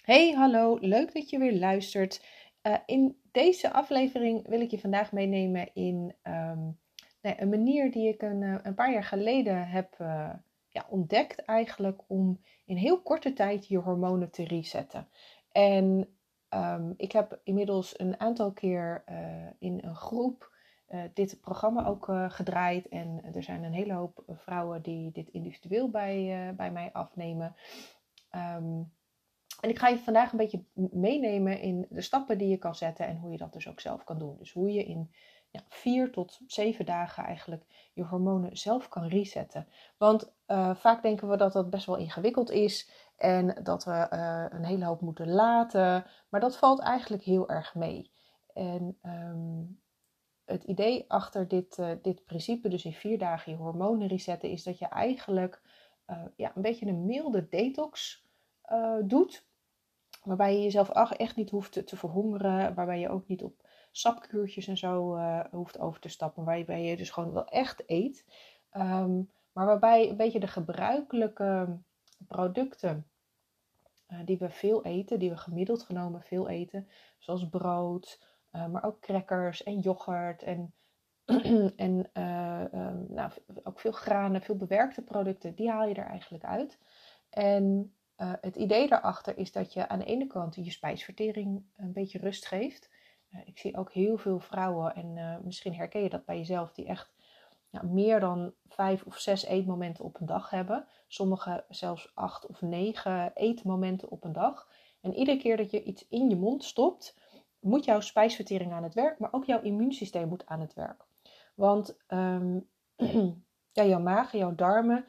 Hey, hallo, leuk dat je weer luistert. Uh, in deze aflevering wil ik je vandaag meenemen in nee, een manier die ik een, uh, een, paar jaar geleden heb uh, ja, ontdekt, eigenlijk om in heel korte tijd je hormonen te resetten. En um, ik heb inmiddels een aantal keer in een groep dit programma ook gedraaid. En er zijn een hele hoop vrouwen die dit individueel bij, bij mij afnemen. Um, en ik ga je vandaag een beetje meenemen in de stappen die je kan zetten en hoe je dat dus ook zelf kan doen. Dus hoe je in ja, vier tot zeven dagen eigenlijk je hormonen zelf kan resetten. Want uh, vaak denken we dat dat best wel ingewikkeld is en dat we uh, een hele hoop moeten laten. Maar dat valt eigenlijk heel erg mee. En um, het idee achter dit, uh, dit principe, dus in vier dagen je hormonen resetten, is dat je eigenlijk ja, een beetje een milde detox doet Waarbij je jezelf echt niet hoeft te, verhongeren. Waarbij je ook niet op sapkuurtjes en zo uh, hoeft over te stappen. Waarbij je dus gewoon wel echt eet. Um, maar waarbij een beetje de gebruikelijke producten uh, die we veel eten, die we gemiddeld genomen veel eten, zoals brood, uh, maar ook crackers en yoghurt en, en um, nou, ook veel granen, veel bewerkte producten, die haal je er eigenlijk uit. En uh, het idee daarachter is dat je aan de ene kant je spijsvertering een beetje rust geeft. Uh, ik zie ook heel veel vrouwen, en uh, misschien herken je dat bij jezelf, die echt meer dan vijf of zes eetmomenten op een dag hebben. Sommigen zelfs acht of negen eetmomenten op een dag. En iedere keer dat je iets in je mond stopt, moet jouw spijsvertering aan het werk, maar ook jouw immuunsysteem moet aan het werk. Want um, ja, jouw maag, jouw darmen,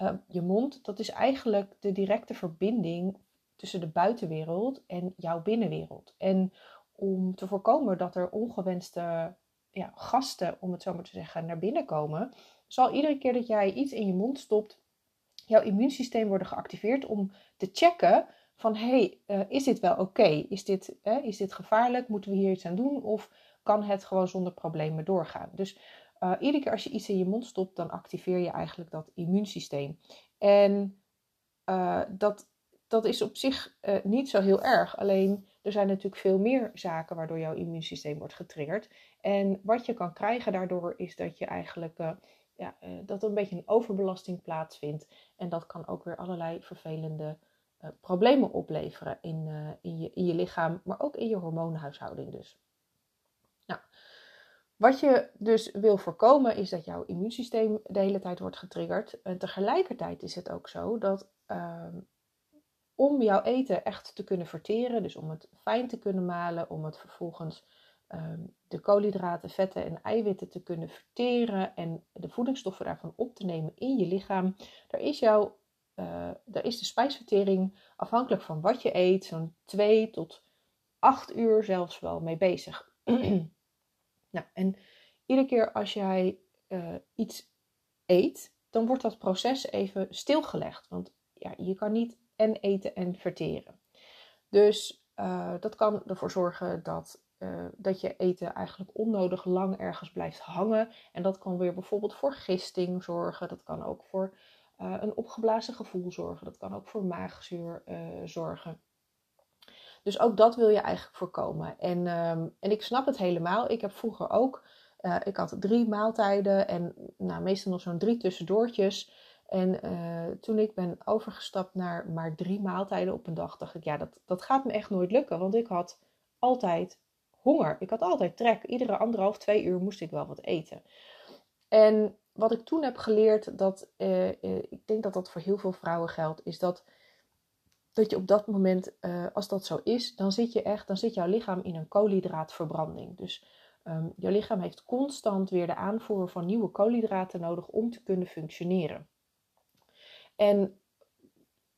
uh, je mond, dat is eigenlijk de directe verbinding tussen de buitenwereld en jouw binnenwereld. En om te voorkomen dat er ongewenste ja, gasten, om het zo maar te zeggen, naar binnen komen, zal iedere keer dat jij iets in je mond stopt, jouw immuunsysteem worden geactiveerd om te checken van hey, uh, is dit wel oké? Is, dit, is dit gevaarlijk? Moeten we hier iets aan doen? Of kan het gewoon zonder problemen doorgaan? Dus uh, iedere keer als je iets in je mond stopt, dan activeer je eigenlijk dat immuunsysteem. En uh, dat, dat is op zich uh, niet zo heel erg. Alleen er zijn natuurlijk veel meer zaken waardoor jouw immuunsysteem wordt getriggerd. En wat je kan krijgen daardoor is dat je eigenlijk ja, dat er een beetje een overbelasting plaatsvindt. En dat kan ook weer allerlei vervelende problemen opleveren in, in, je, in je lichaam, maar ook in je hormoonhuishouding dus. Wat je dus wil voorkomen is dat jouw immuunsysteem de hele tijd wordt getriggerd. En tegelijkertijd is het ook zo dat uh, om jouw eten echt te kunnen verteren, dus om het fijn te kunnen malen, om het vervolgens uh, de koolhydraten, vetten en eiwitten te kunnen verteren en de voedingsstoffen daarvan op te nemen in je lichaam, daar is, jouw, uh, daar is de spijsvertering afhankelijk van wat je eet, zo'n 2 tot 8 uur zelfs wel mee bezig. Nou, en iedere keer als jij uh, iets eet, dan wordt dat proces even stilgelegd. Want ja, je kan niet en eten en verteren. Dus uh, dat kan ervoor zorgen dat, uh, dat je eten eigenlijk onnodig lang ergens blijft hangen. En dat kan weer bijvoorbeeld voor gisting zorgen. Dat kan ook voor een opgeblazen gevoel zorgen. Dat kan ook voor maagzuur zorgen. Dus ook dat wil je eigenlijk voorkomen. En, um, en ik snap het helemaal. Ik heb vroeger ook, uh, ik had drie maaltijden en nou, meestal nog zo'n drie tussendoortjes. En uh, toen ik ben overgestapt naar maar drie maaltijden op een dag, dacht ik, ja, dat, dat gaat me echt nooit lukken. Want ik had altijd honger. Ik had altijd trek. Iedere anderhalf, twee uur moest ik wel wat eten. En wat ik toen heb geleerd, dat uh, ik denk dat dat voor heel veel vrouwen geldt, is dat dat je op dat moment, uh, als dat zo is, dan zit je echt, dan zit jouw lichaam in een koolhydraatverbranding. Dus um, jouw lichaam heeft constant weer de aanvoer van nieuwe koolhydraten nodig om te kunnen functioneren. En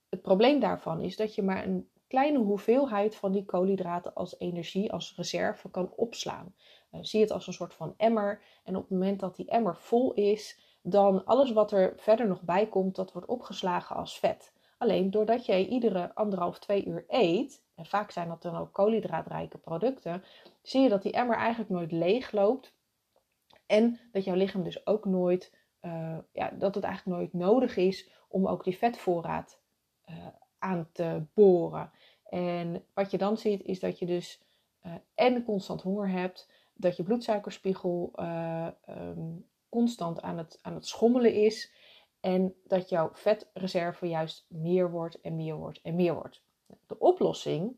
het probleem daarvan is dat je maar een kleine hoeveelheid van die koolhydraten als energie, als reserve kan opslaan. Uh, zie het als een soort van emmer. En op het moment dat die emmer vol is, dan alles wat er verder nog bij komt, dat wordt opgeslagen als vet. Alleen doordat jij iedere anderhalf, twee uur eet, en vaak zijn dat dan ook koolhydraatrijke producten, zie je dat die emmer eigenlijk nooit leeg loopt. En dat jouw lichaam dus ook nooit, uh, ja, dat het eigenlijk nooit nodig is om ook die vetvoorraad uh, aan te boren. En wat je dan ziet is dat je dus uh, en constant honger hebt, dat je bloedsuikerspiegel um, constant aan het, aan het schommelen is en dat jouw vetreserve juist meer wordt en meer wordt en meer wordt. De oplossing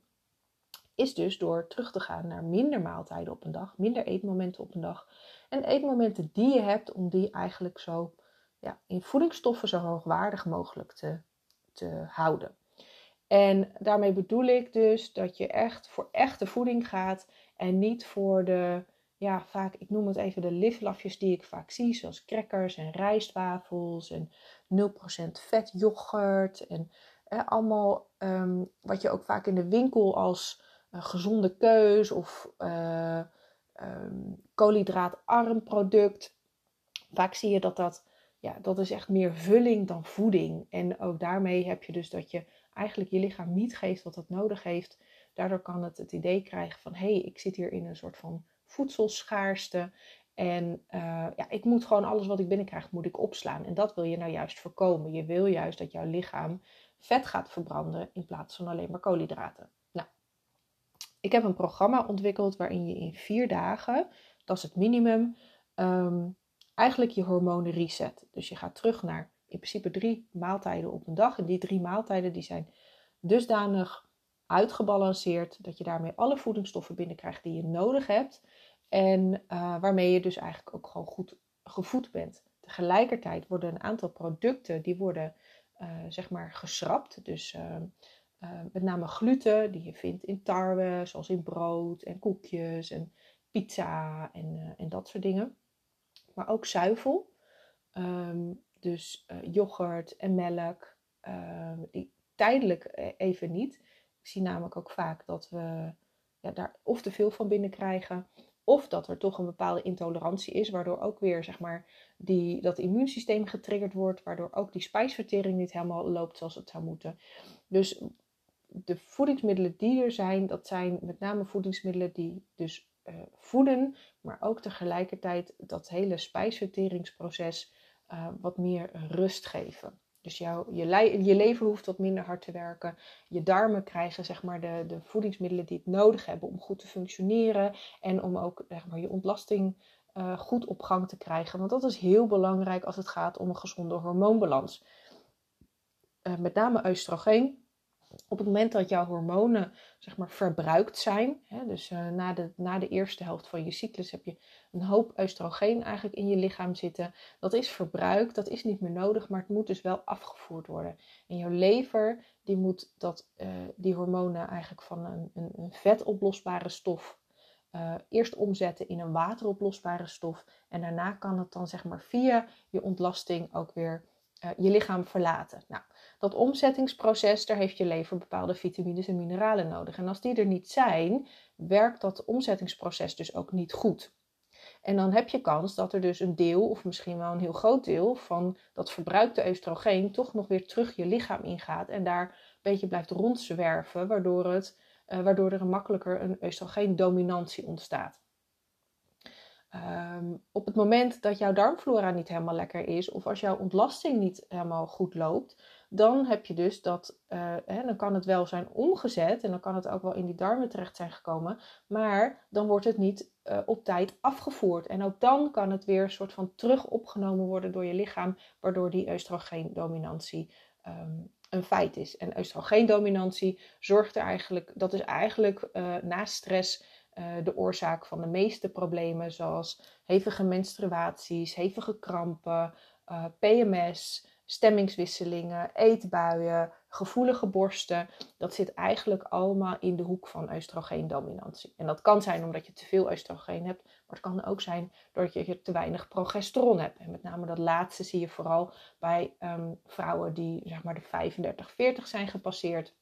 is dus door terug te gaan naar minder maaltijden op een dag, minder eetmomenten op een dag. En eetmomenten die je hebt, om die eigenlijk zo ja, in voedingsstoffen zo hoogwaardig mogelijk te, te houden. En daarmee bedoel ik dus dat je echt voor echte voeding gaat en niet voor de, ja, vaak, ik noem het even de liflafjes die ik vaak zie, zoals crackers en rijstwafels en 0% vet yoghurt en eh, allemaal um, wat je ook vaak in de winkel als uh, gezonde keus of uh, um, koolhydraatarm product. Vaak zie je dat dat, ja, dat is echt meer vulling dan voeding. En ook daarmee heb je dus dat je eigenlijk je lichaam niet geeft wat het nodig heeft. Daardoor kan het het idee krijgen van hé, hey, ik zit hier in een soort van voedselschaarste. En uh, ja, ik moet gewoon alles wat ik binnenkrijg, moet ik opslaan. En dat wil je nou juist voorkomen. Je wil juist dat jouw lichaam vet gaat verbranden in plaats van alleen maar koolhydraten. Nou, ik heb een programma ontwikkeld waarin je in vier dagen, dat is het minimum, um, eigenlijk je hormonen reset. Dus je gaat terug naar in principe drie maaltijden op een dag. En die drie maaltijden die zijn dusdanig uitgebalanceerd dat je daarmee alle voedingsstoffen binnenkrijgt die je nodig hebt. En uh, waarmee je dus eigenlijk ook gewoon goed gevoed bent. Tegelijkertijd worden een aantal producten die worden uh, zeg maar geschrapt. Dus uh, met name gluten die je vindt in tarwe, zoals in brood en koekjes en pizza en, en dat soort dingen. Maar ook zuivel. Um, dus yoghurt en melk. Ehm, die tijdelijk even niet. Zie namelijk ook vaak dat we ja, daar of te veel van binnenkrijgen of dat er toch een bepaalde intolerantie is, waardoor ook weer zeg maar, die, dat immuunsysteem getriggerd wordt, waardoor ook die spijsvertering niet helemaal loopt zoals het zou moeten. Dus de voedingsmiddelen die er zijn, dat zijn met name voedingsmiddelen die dus uh, voeden, maar ook tegelijkertijd dat hele spijsverteringsproces uh, wat meer rust geven. Dus jouw, je, je lever hoeft wat minder hard te werken. Je darmen krijgen zeg maar, de, de voedingsmiddelen die het nodig hebben om goed te functioneren. En om ook zeg maar, je ontlasting uh, goed op gang te krijgen. Want dat is heel belangrijk als het gaat om een gezonde hormoonbalans. Uh, met name oestrogeen op het moment dat jouw hormonen zeg maar, verbruikt zijn, hè, dus uh, na, de, na de eerste helft van je cyclus heb je een hoop oestrogeen eigenlijk in je lichaam zitten. Dat is verbruikt, dat is niet meer nodig, maar het moet dus wel afgevoerd worden. En jouw lever die moet dat, uh, die hormonen eigenlijk van een, een, een vetoplosbare stof uh, eerst omzetten in een wateroplosbare stof. En daarna kan het dan zeg maar via je ontlasting ook weer je lichaam verlaten. Nou, dat omzettingsproces, daar heeft je lever bepaalde vitamines en mineralen nodig. En als die er niet zijn, werkt dat omzettingsproces dus ook niet goed. En dan heb je kans dat er dus een deel, of misschien wel een heel groot deel, van dat verbruikte oestrogeen toch nog weer terug je lichaam ingaat en daar een beetje blijft rondzwerven, waardoor, het, uh, waardoor er makkelijker een oestrogeendominantie ontstaat. Um, op het moment dat jouw darmflora niet helemaal lekker is, of als jouw ontlasting niet helemaal goed loopt, dan heb je dus dat, uh, hè, dan kan het wel zijn omgezet en dan kan het ook wel in die darmen terecht zijn gekomen, maar dan wordt het niet uh, op tijd afgevoerd. En ook dan kan het weer een soort van terug opgenomen worden door je lichaam, waardoor die oestrogeendominantie um, een feit is. En oestrogeendominantie zorgt er eigenlijk, dat is eigenlijk uh, na stress de oorzaak van de meeste problemen, zoals hevige menstruaties, hevige krampen, PMS, stemmingswisselingen, eetbuien, gevoelige borsten. Dat zit eigenlijk allemaal in de hoek van oestrogeendominantie. En dat kan zijn omdat je te veel oestrogeen hebt, maar het kan ook zijn doordat je te weinig progesteron hebt. En met name dat laatste zie je vooral bij um, vrouwen die zeg maar de 35, 40 zijn gepasseerd.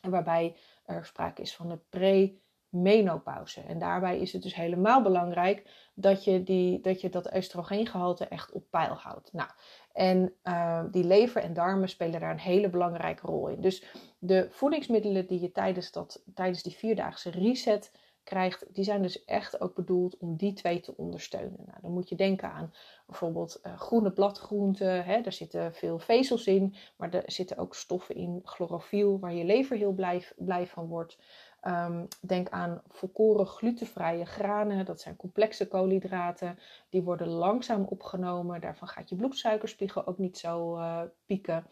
En waarbij er sprake is van de pre menopauze. En daarbij is het dus helemaal belangrijk dat je, die, dat, je dat oestrogeengehalte echt op peil houdt. Nou, en uh, die lever en darmen spelen daar een hele belangrijke rol in. Dus de voedingsmiddelen die je tijdens, dat, tijdens die vierdaagse reset krijgt, die zijn dus echt ook bedoeld om die twee te ondersteunen. Nou, dan moet je denken aan bijvoorbeeld uh, groene bladgroenten. Hè, daar zitten veel vezels in, maar er zitten ook stoffen in, chlorofiel, waar je lever heel blij, blij van wordt. Um, denk aan volkoren glutenvrije granen. Dat zijn complexe koolhydraten. Die worden langzaam opgenomen. Daarvan gaat je bloedsuikerspiegel ook niet zo uh, pieken.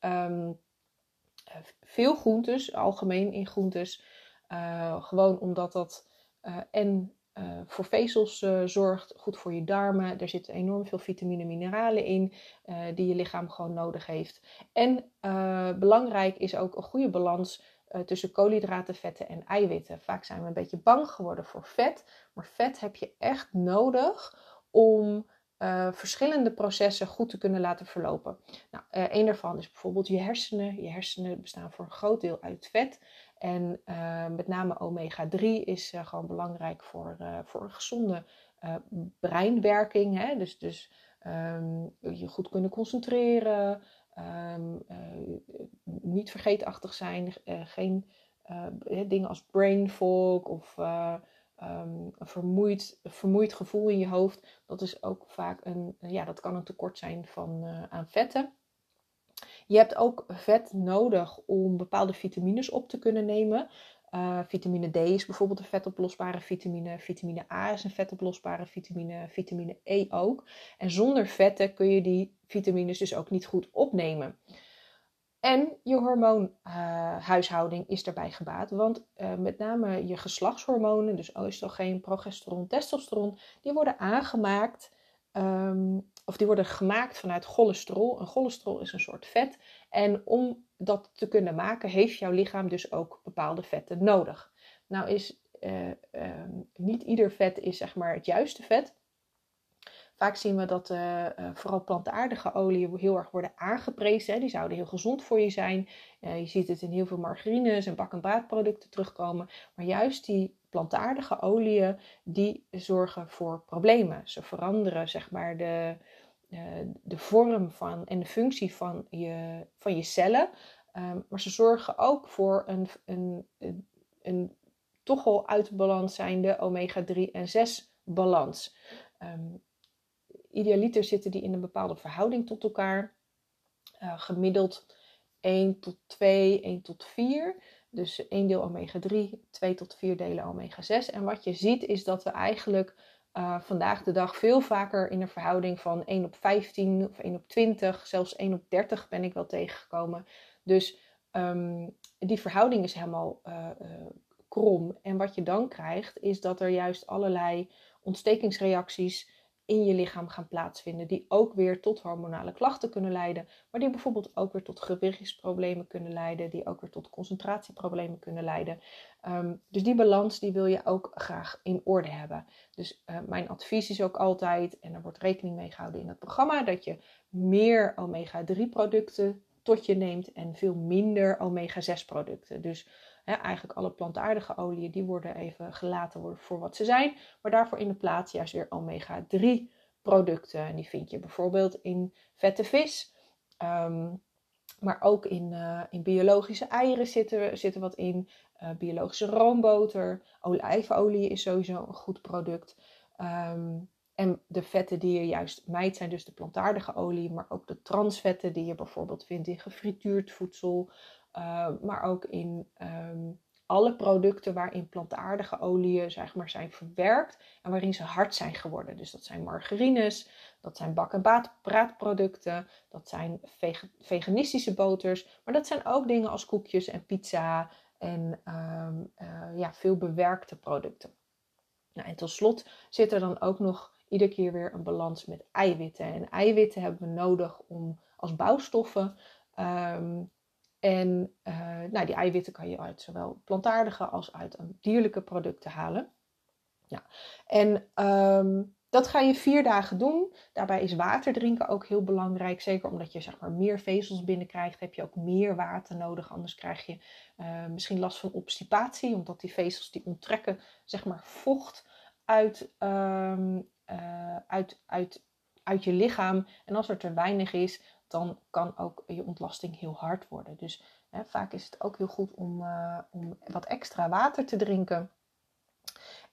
Um, veel groentes, algemeen in groentes. Uh, gewoon omdat dat en voor vezels zorgt, goed voor je darmen. Er zitten enorm veel vitamine en mineralen in die je lichaam gewoon nodig heeft. En belangrijk is ook een goede balans uh, tussen koolhydraten, vetten en eiwitten. Vaak zijn we een beetje bang geworden voor vet, maar vet heb je echt nodig om uh, verschillende processen goed te kunnen laten verlopen. Nou, uh, een daarvan is bijvoorbeeld je hersenen. Je hersenen bestaan voor een groot deel uit vet. En met name omega-3 is gewoon belangrijk voor, voor een gezonde breinwerking. Hè? Dus, dus um, je goed kunnen concentreren, Um, uh, niet vergeetachtig zijn, uh, geen uh, dingen als brain fog of um, een vermoeid, vermoeid gevoel in je hoofd. Dat is ook vaak een, ja, dat kan een tekort zijn van, aan vetten. Je hebt ook vet nodig om bepaalde vitamines op te kunnen nemen. Uh, vitamine D is bijvoorbeeld een vetoplosbare vitamine. Vitamine A is een vetoplosbare vitamine. Vitamine E ook. En zonder vetten kun je die vitamines dus ook niet goed opnemen. En je hormoonhuishouding uh, is daarbij gebaat. Want uh, met name je geslachtshormonen, dus oestrogeen, progesteron, testosteron, die worden aangemaakt um, of die worden gemaakt vanuit cholesterol. En cholesterol is een soort vet. En om dat te kunnen maken, heeft jouw lichaam dus ook bepaalde vetten nodig. Nou is uh, uh, niet ieder vet is zeg maar het juiste vet. Vaak zien we dat uh, vooral plantaardige oliën heel erg worden aangeprezen. Hè. Die zouden heel gezond voor je zijn. je ziet het in heel veel margarines en bak- en braadproducten terugkomen. Maar juist die plantaardige oliën, die zorgen voor problemen. Ze veranderen zeg maar de, de vorm van en de functie van je, van je cellen. Um, maar ze zorgen ook voor een, een, een, toch wel uit balans zijnde omega-3 en 6 balans. Um, idealiter zitten die in een bepaalde verhouding tot elkaar. Uh, gemiddeld 1 tot 2, 1 tot 4. Dus 1 deel omega-3, 2 tot 4 delen omega-6. En wat je ziet is dat we eigenlijk uh, vandaag de dag veel vaker in een verhouding van 1 op 15 of 1 op 20, zelfs 1 op 30 ben ik wel tegengekomen. Dus um, die verhouding is helemaal uh, uh, krom. En wat je dan krijgt is dat er juist allerlei ontstekingsreacties in je lichaam gaan plaatsvinden, die ook weer tot hormonale klachten kunnen leiden, maar die bijvoorbeeld ook weer tot gewichtsproblemen kunnen leiden, die ook weer tot concentratieproblemen kunnen leiden. Um, dus die balans die wil je ook graag in orde hebben. Dus uh, mijn advies is ook altijd, en er wordt rekening mee gehouden in het programma, dat je meer omega-3 producten tot je neemt en veel minder omega-6 producten. Dus eigenlijk alle plantaardige oliën, die worden even gelaten voor wat ze zijn. Maar daarvoor in de plaats juist weer omega-3 producten. En die vind je bijvoorbeeld in vette vis. Um, maar ook in, uh, in biologische eieren zitten, zitten wat in. Uh, biologische roomboter. Olijfolie is sowieso een goed product. Um, en de vetten die je juist mijt zijn dus de plantaardige olie, maar ook de transvetten die je bijvoorbeeld vindt in gefrituurd voedsel, uh, maar ook in um, alle producten waarin plantaardige oliën zeg maar, zijn verwerkt en waarin ze hard zijn geworden. Dus dat zijn margarines, dat zijn bak- en braadproducten, dat zijn veg veganistische boters, maar dat zijn ook dingen als koekjes en pizza en um, uh, ja, veel bewerkte producten. Nou, en tot slot zit er dan ook nog iedere keer weer een balans met eiwitten. En eiwitten hebben we nodig om als bouwstoffen. Um, en uh, nou, die eiwitten kan je uit zowel plantaardige als uit dierlijke producten halen. Ja. En um, dat ga je vier dagen doen. Daarbij is water drinken ook heel belangrijk. Zeker omdat je zeg maar, meer vezels binnenkrijgt, heb je ook meer water nodig. Anders krijg je uh, misschien last van obstipatie, omdat die vezels die onttrekken zeg maar, vocht uit, um, uh, uit, uit, uit je lichaam. En als er te weinig is, dan kan ook je ontlasting heel hard worden. Dus hè, vaak is het ook heel goed om, uh, om wat extra water te drinken.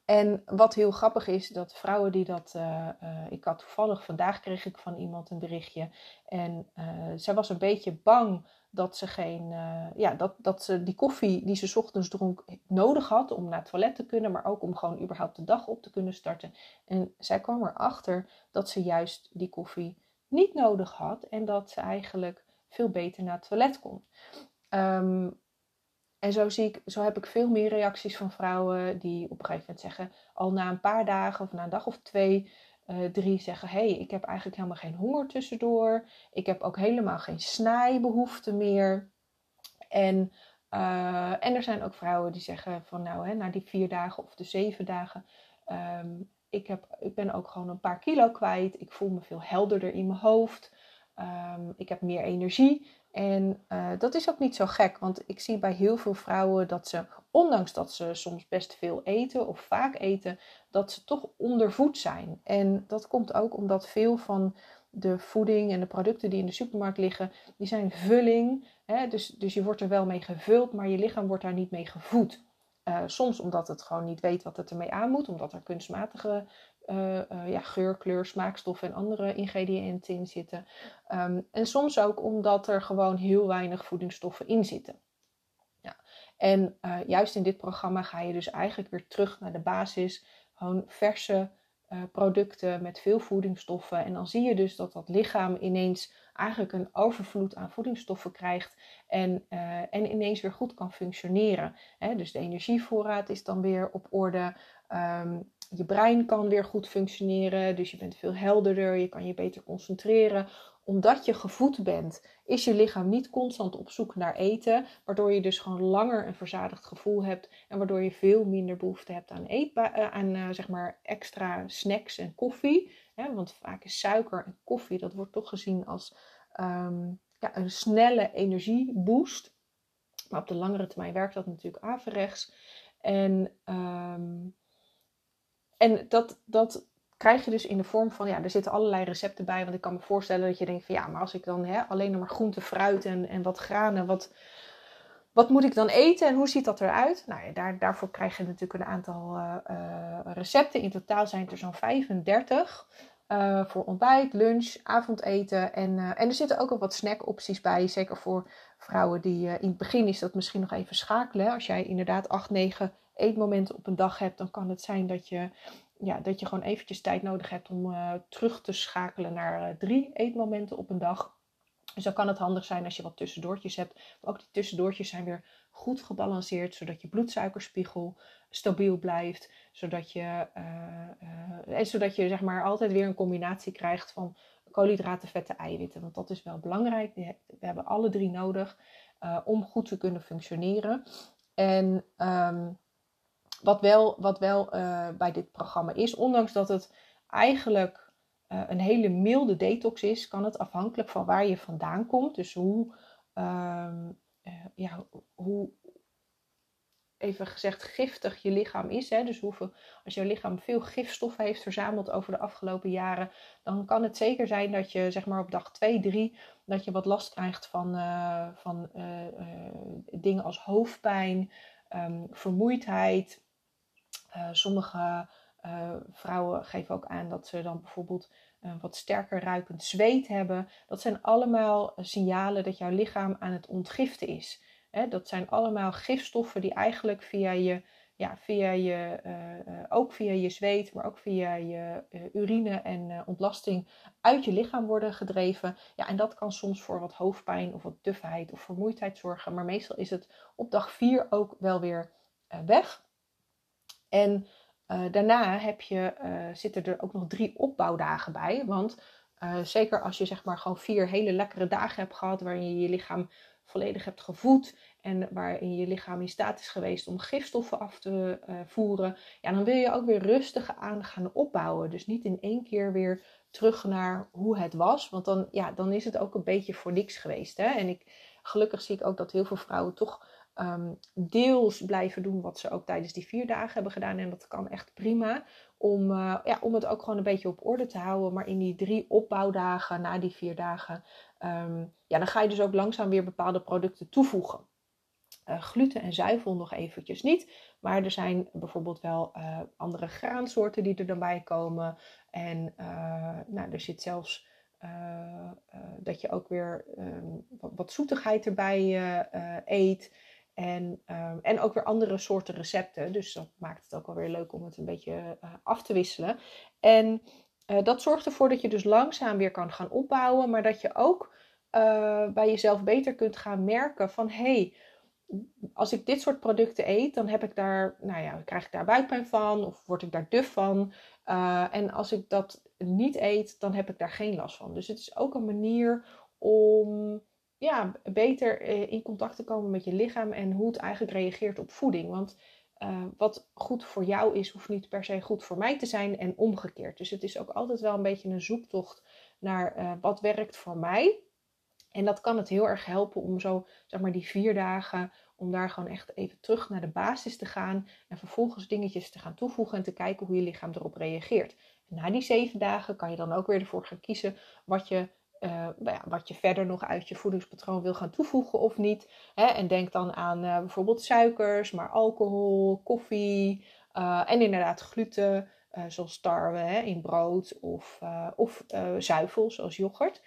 En wat heel grappig is, dat vrouwen die dat. Uh, uh, ik had toevallig vandaag kreeg ik van iemand een berichtje. En zij was een beetje bang dat ze geen. ja, dat, dat ze die koffie die ze ochtends dronk nodig had om naar het toilet te kunnen. Maar ook om gewoon überhaupt de dag op te kunnen starten. En zij kwam erachter dat ze juist die koffie niet nodig had. En dat ze eigenlijk veel beter naar het toilet kon. Um, en zo, zie ik, zo heb ik veel meer reacties van vrouwen die op een gegeven moment zeggen, al na een paar dagen of na een dag of twee, uh, drie zeggen: Hé, hey, ik heb eigenlijk helemaal geen honger tussendoor. Ik heb ook helemaal geen snijbehoefte meer. En, uh, en er zijn ook vrouwen die zeggen: van nou, hè, na die vier dagen of de zeven dagen. Um, ik, heb, ik ben ook gewoon een paar kilo kwijt. Ik voel me veel helderder in mijn hoofd. Um, ik heb meer energie. En uh, dat is ook niet zo gek, want ik zie bij heel veel vrouwen dat ze, ondanks dat ze soms best veel eten of vaak eten, dat ze toch ondervoed zijn. En dat komt ook omdat veel van de voeding en de producten die in de supermarkt liggen, die zijn vulling. Hè? Dus, dus je wordt er wel mee gevuld, maar je lichaam wordt daar niet mee gevoed. Uh, soms omdat het gewoon niet weet wat het ermee aan moet, omdat er kunstmatige uh, ja, geur, kleur, smaakstoffen en andere ingrediënten in zitten. Um, en soms ook omdat er gewoon heel weinig voedingsstoffen in zitten. Ja. En juist in dit programma ga je dus eigenlijk weer terug naar de basis. Gewoon verse producten met veel voedingsstoffen. En dan zie je dus dat dat lichaam ineens eigenlijk een overvloed aan voedingsstoffen krijgt. En, en ineens weer goed kan functioneren. Dus de energievoorraad is dan weer op orde. Um, je brein kan weer goed functioneren, dus je bent veel helderder, je kan je beter concentreren. Omdat je gevoed bent, is je lichaam niet constant op zoek naar eten, waardoor je dus gewoon langer een verzadigd gevoel hebt en waardoor je veel minder behoefte hebt aan, eetba- uh, aan uh, zeg maar extra snacks en koffie. Hè? Want vaak is suiker en koffie, dat wordt toch gezien als um, ja, een snelle energieboost. Maar op de langere termijn werkt dat natuurlijk averechts. En um, en dat, dat krijg je dus in de vorm van, ja, er zitten allerlei recepten bij. Want ik kan me voorstellen dat je denkt van, ja, maar als ik dan hè, alleen maar groente, fruit en, en wat granen, wat, wat moet ik dan eten en hoe ziet dat eruit? Nou ja, daar, daarvoor krijg je natuurlijk een aantal uh, uh, recepten. In totaal zijn het er zo'n 35. Uh, voor ontbijt, lunch, avondeten. En, en er zitten ook al wat snackopties bij. Zeker voor vrouwen die in het begin is dat misschien nog even schakelen. Als jij inderdaad 8, 9 eetmomenten op een dag hebt, dan kan het zijn dat je, ja, dat je gewoon eventjes tijd nodig hebt om uh, terug te schakelen naar uh, drie eetmomenten op een dag. Dus dan kan het handig zijn als je wat tussendoortjes hebt. Maar ook die tussendoortjes zijn weer goed gebalanceerd, zodat je bloedsuikerspiegel stabiel blijft. Zodat je, uh, en zodat je zeg maar, altijd weer een combinatie krijgt van koolhydraten, vetten, eiwitten. Want dat is wel belangrijk. We hebben alle drie nodig om goed te kunnen functioneren. En um, wat wel, wat wel uh, bij dit programma is, ondanks dat het eigenlijk uh, een hele milde detox is, kan het afhankelijk van waar je vandaan komt. Dus hoe, uh, ja, hoe even gezegd giftig je lichaam is. Hè? Dus hoeveel, als jouw lichaam veel gifstoffen heeft verzameld over de afgelopen jaren, dan kan het zeker zijn dat je zeg maar op dag 2, 3, dat je wat last krijgt van, van dingen als hoofdpijn, um, vermoeidheid. Uh, sommige uh, vrouwen geven ook aan dat ze dan bijvoorbeeld uh, wat sterker ruikend zweet hebben. Dat zijn allemaal signalen dat jouw lichaam aan het ontgiften is. Hè, dat zijn allemaal gifstoffen die eigenlijk via je, ja, via je ook via je zweet, maar ook via je urine en ontlasting uit je lichaam worden gedreven. Ja, en dat kan soms voor wat hoofdpijn of wat dufheid of vermoeidheid zorgen. Maar meestal is het op dag 4 ook wel weer weg. En uh, daarna heb je, uh, zitten er ook nog drie opbouwdagen bij. Want uh, zeker als je zeg maar gewoon vier hele lekkere dagen hebt gehad, waarin je je lichaam volledig hebt gevoed en waarin je lichaam in staat is geweest om gifstoffen af te voeren, ja, dan wil je ook weer rustig aan gaan opbouwen. Dus niet in één keer weer terug naar hoe het was, want dan, ja, dan is het ook een beetje voor niks geweest. Hè? En ik, gelukkig zie ik ook dat heel veel vrouwen toch um, deels blijven doen wat ze ook tijdens die vier dagen hebben gedaan. En dat kan echt prima. Om, uh, ja, om het ook gewoon een beetje op orde te houden. Maar in die drie opbouwdagen na die vier dagen, um, ja, dan ga je dus ook langzaam weer bepaalde producten toevoegen. gluten en zuivel nog eventjes niet. Maar er zijn bijvoorbeeld wel andere graansoorten die er dan bij komen. En nou, er zit zelfs dat je ook weer ehm, wat, wat, zoetigheid erbij eet. En, ehm, en ook weer andere soorten recepten. Dus dat maakt het ook alweer leuk om het een beetje uh, af te wisselen. En uh, dat zorgt ervoor dat je dus langzaam weer kan gaan opbouwen. Maar dat je ook uh, bij jezelf beter kunt gaan merken van... Hey, als ik dit soort producten eet, dan heb ik daar, nou ja, krijg ik daar buikpijn van of word ik daar duf van. en als ik dat niet eet, dan heb ik daar geen last van. Dus het is ook een manier om ja, beter eh, in contact te komen met je lichaam en hoe het eigenlijk reageert op voeding. Want uh, wat goed voor jou is, hoeft niet per se goed voor mij te zijn en omgekeerd. Dus het is ook altijd wel een beetje een zoektocht naar uh, wat werkt voor mij. En dat kan het heel erg helpen om zo, zeg maar, die vier dagen, om daar gewoon echt even terug naar de basis te gaan. En vervolgens dingetjes te gaan toevoegen en te kijken hoe je lichaam erop reageert. Na die zeven dagen kan je dan ook weer ervoor gaan kiezen wat je uh, nou ja, wat je verder nog uit je voedingspatroon wil gaan toevoegen of niet. Hè? En denk dan aan uh, bijvoorbeeld suikers, maar alcohol, koffie uh, en inderdaad gluten, zoals tarwe hè, in brood of, of zuivel, zoals yoghurt.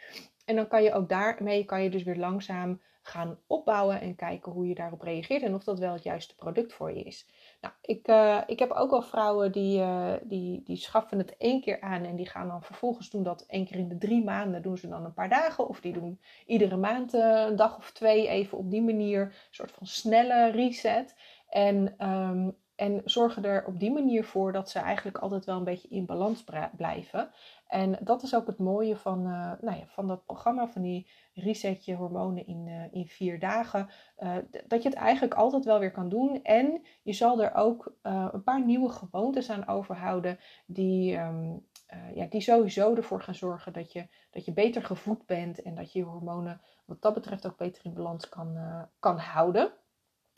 En dan kan je ook daarmee kan je dus weer langzaam gaan opbouwen en kijken hoe je daarop reageert en of dat wel het juiste product voor je is. Nou, ik, uh, ik heb ook wel vrouwen die, uh, die, die schaffen het één keer aan en die gaan dan vervolgens doen dat één keer in de drie maanden doen ze dan een paar dagen. Of die doen iedere maand uh, een dag of twee even op die manier een soort van snelle reset. En, um, en zorgen er op die manier voor dat ze eigenlijk altijd wel een beetje in balans blijven. En dat is ook het mooie van, uh, nou ja, van dat programma, van die reset je hormonen in, uh, in vier dagen. Uh, dat je het eigenlijk altijd wel weer kan doen. En je zal er ook een paar nieuwe gewoontes aan overhouden die, um, ja, die sowieso ervoor gaan zorgen dat je, dat je beter gevoed bent en dat je je hormonen wat dat betreft ook beter in balans kan, kan houden.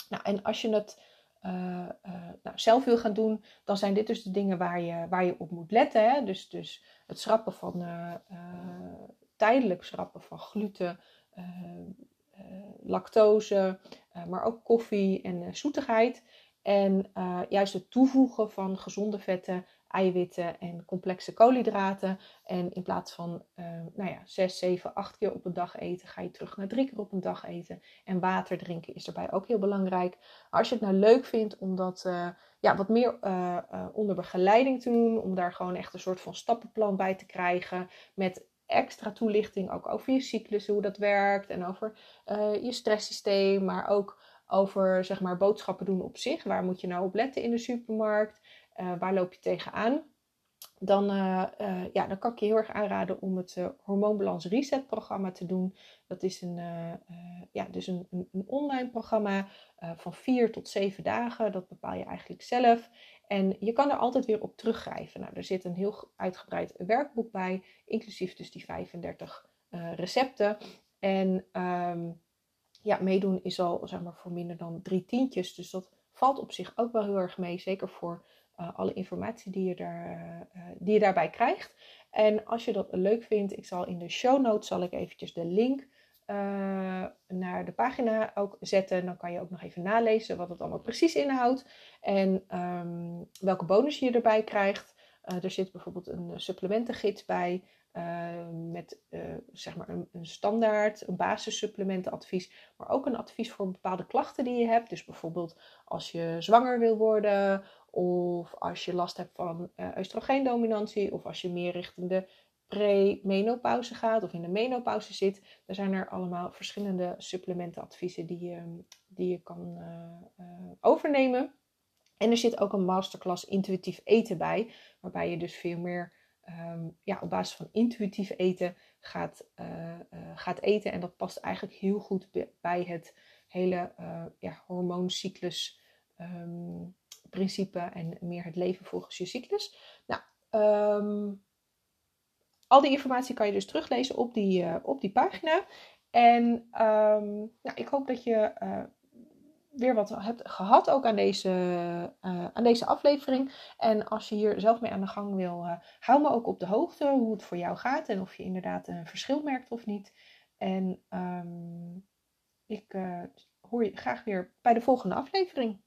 Nou, en als je het uh, uh, nou, zelf wil gaan doen, dan zijn dit dus de dingen waar je, waar je op moet letten. Hè? Dus, dus het schrappen van uh, tijdelijk schrappen van gluten, lactose, maar ook koffie en zoetigheid. En juist het toevoegen van gezonde vetten eiwitten en complexe koolhydraten. En in plaats van uh, nou ja, 6, 7, 8 keer op een dag eten, ga je terug naar drie keer op een dag eten. En water drinken is daarbij ook heel belangrijk. Als je het nou leuk vindt om dat uh, ja, wat meer uh, onder begeleiding te doen, om daar gewoon echt een soort van stappenplan bij te krijgen met extra toelichting ook over je cyclus, hoe dat werkt en over je stresssysteem, maar ook over zeg maar boodschappen doen op zich. Waar moet je nou op letten in de supermarkt? Uh, waar loop je tegenaan? Dan, uh, uh, ja, dan kan ik je heel erg aanraden om het Hormoonbalans Reset programma te doen. Dat is een, ja, dus een, een, een online programma van vier tot zeven dagen. Dat bepaal je eigenlijk zelf. En je kan er altijd weer op teruggrijpen. Nou, er zit een heel uitgebreid werkboek bij, inclusief dus die 35 recepten. En um, ja, meedoen is al zeg maar, voor minder dan drie tientjes. Dus dat valt op zich ook wel heel erg mee. Zeker voor uh, alle informatie die je, daar, uh, die je daarbij krijgt. En als je dat leuk vindt, ik zal in de show notes zal ik eventjes de link naar de pagina ook zetten. Dan kan je ook nog even nalezen wat het allemaal precies inhoudt en um, welke bonus je erbij krijgt. er zit bijvoorbeeld een supplementengids bij. Uh, met zeg maar een, een, standaard, een basissupplementenadvies, maar ook een advies voor bepaalde klachten die je hebt. Dus bijvoorbeeld als je zwanger wil worden of als je last hebt van uh, oestrogeendominantie. Of als je meer richting de pre-menopauze gaat of in de menopauze zit. Er zijn er allemaal verschillende supplementenadviezen die je, die je kan uh, uh, overnemen. En er zit ook een masterclass intuïtief eten bij. Waarbij je dus veel meer um, ja, op basis van intuïtief eten gaat, gaat eten. En dat past eigenlijk heel goed bij het hele ja, hormooncyclus um, principe en meer het leven volgens je cyclus. Nou, um, al die informatie kan je dus teruglezen op die, uh, op die pagina. En um, nou, ik hoop dat je uh, weer wat hebt gehad ook aan deze, uh, aan deze aflevering. En als je hier zelf mee aan de gang wil, hou me ook op de hoogte hoe het voor jou gaat en of je inderdaad een verschil merkt of niet. En um, ik hoor je graag weer bij de volgende aflevering.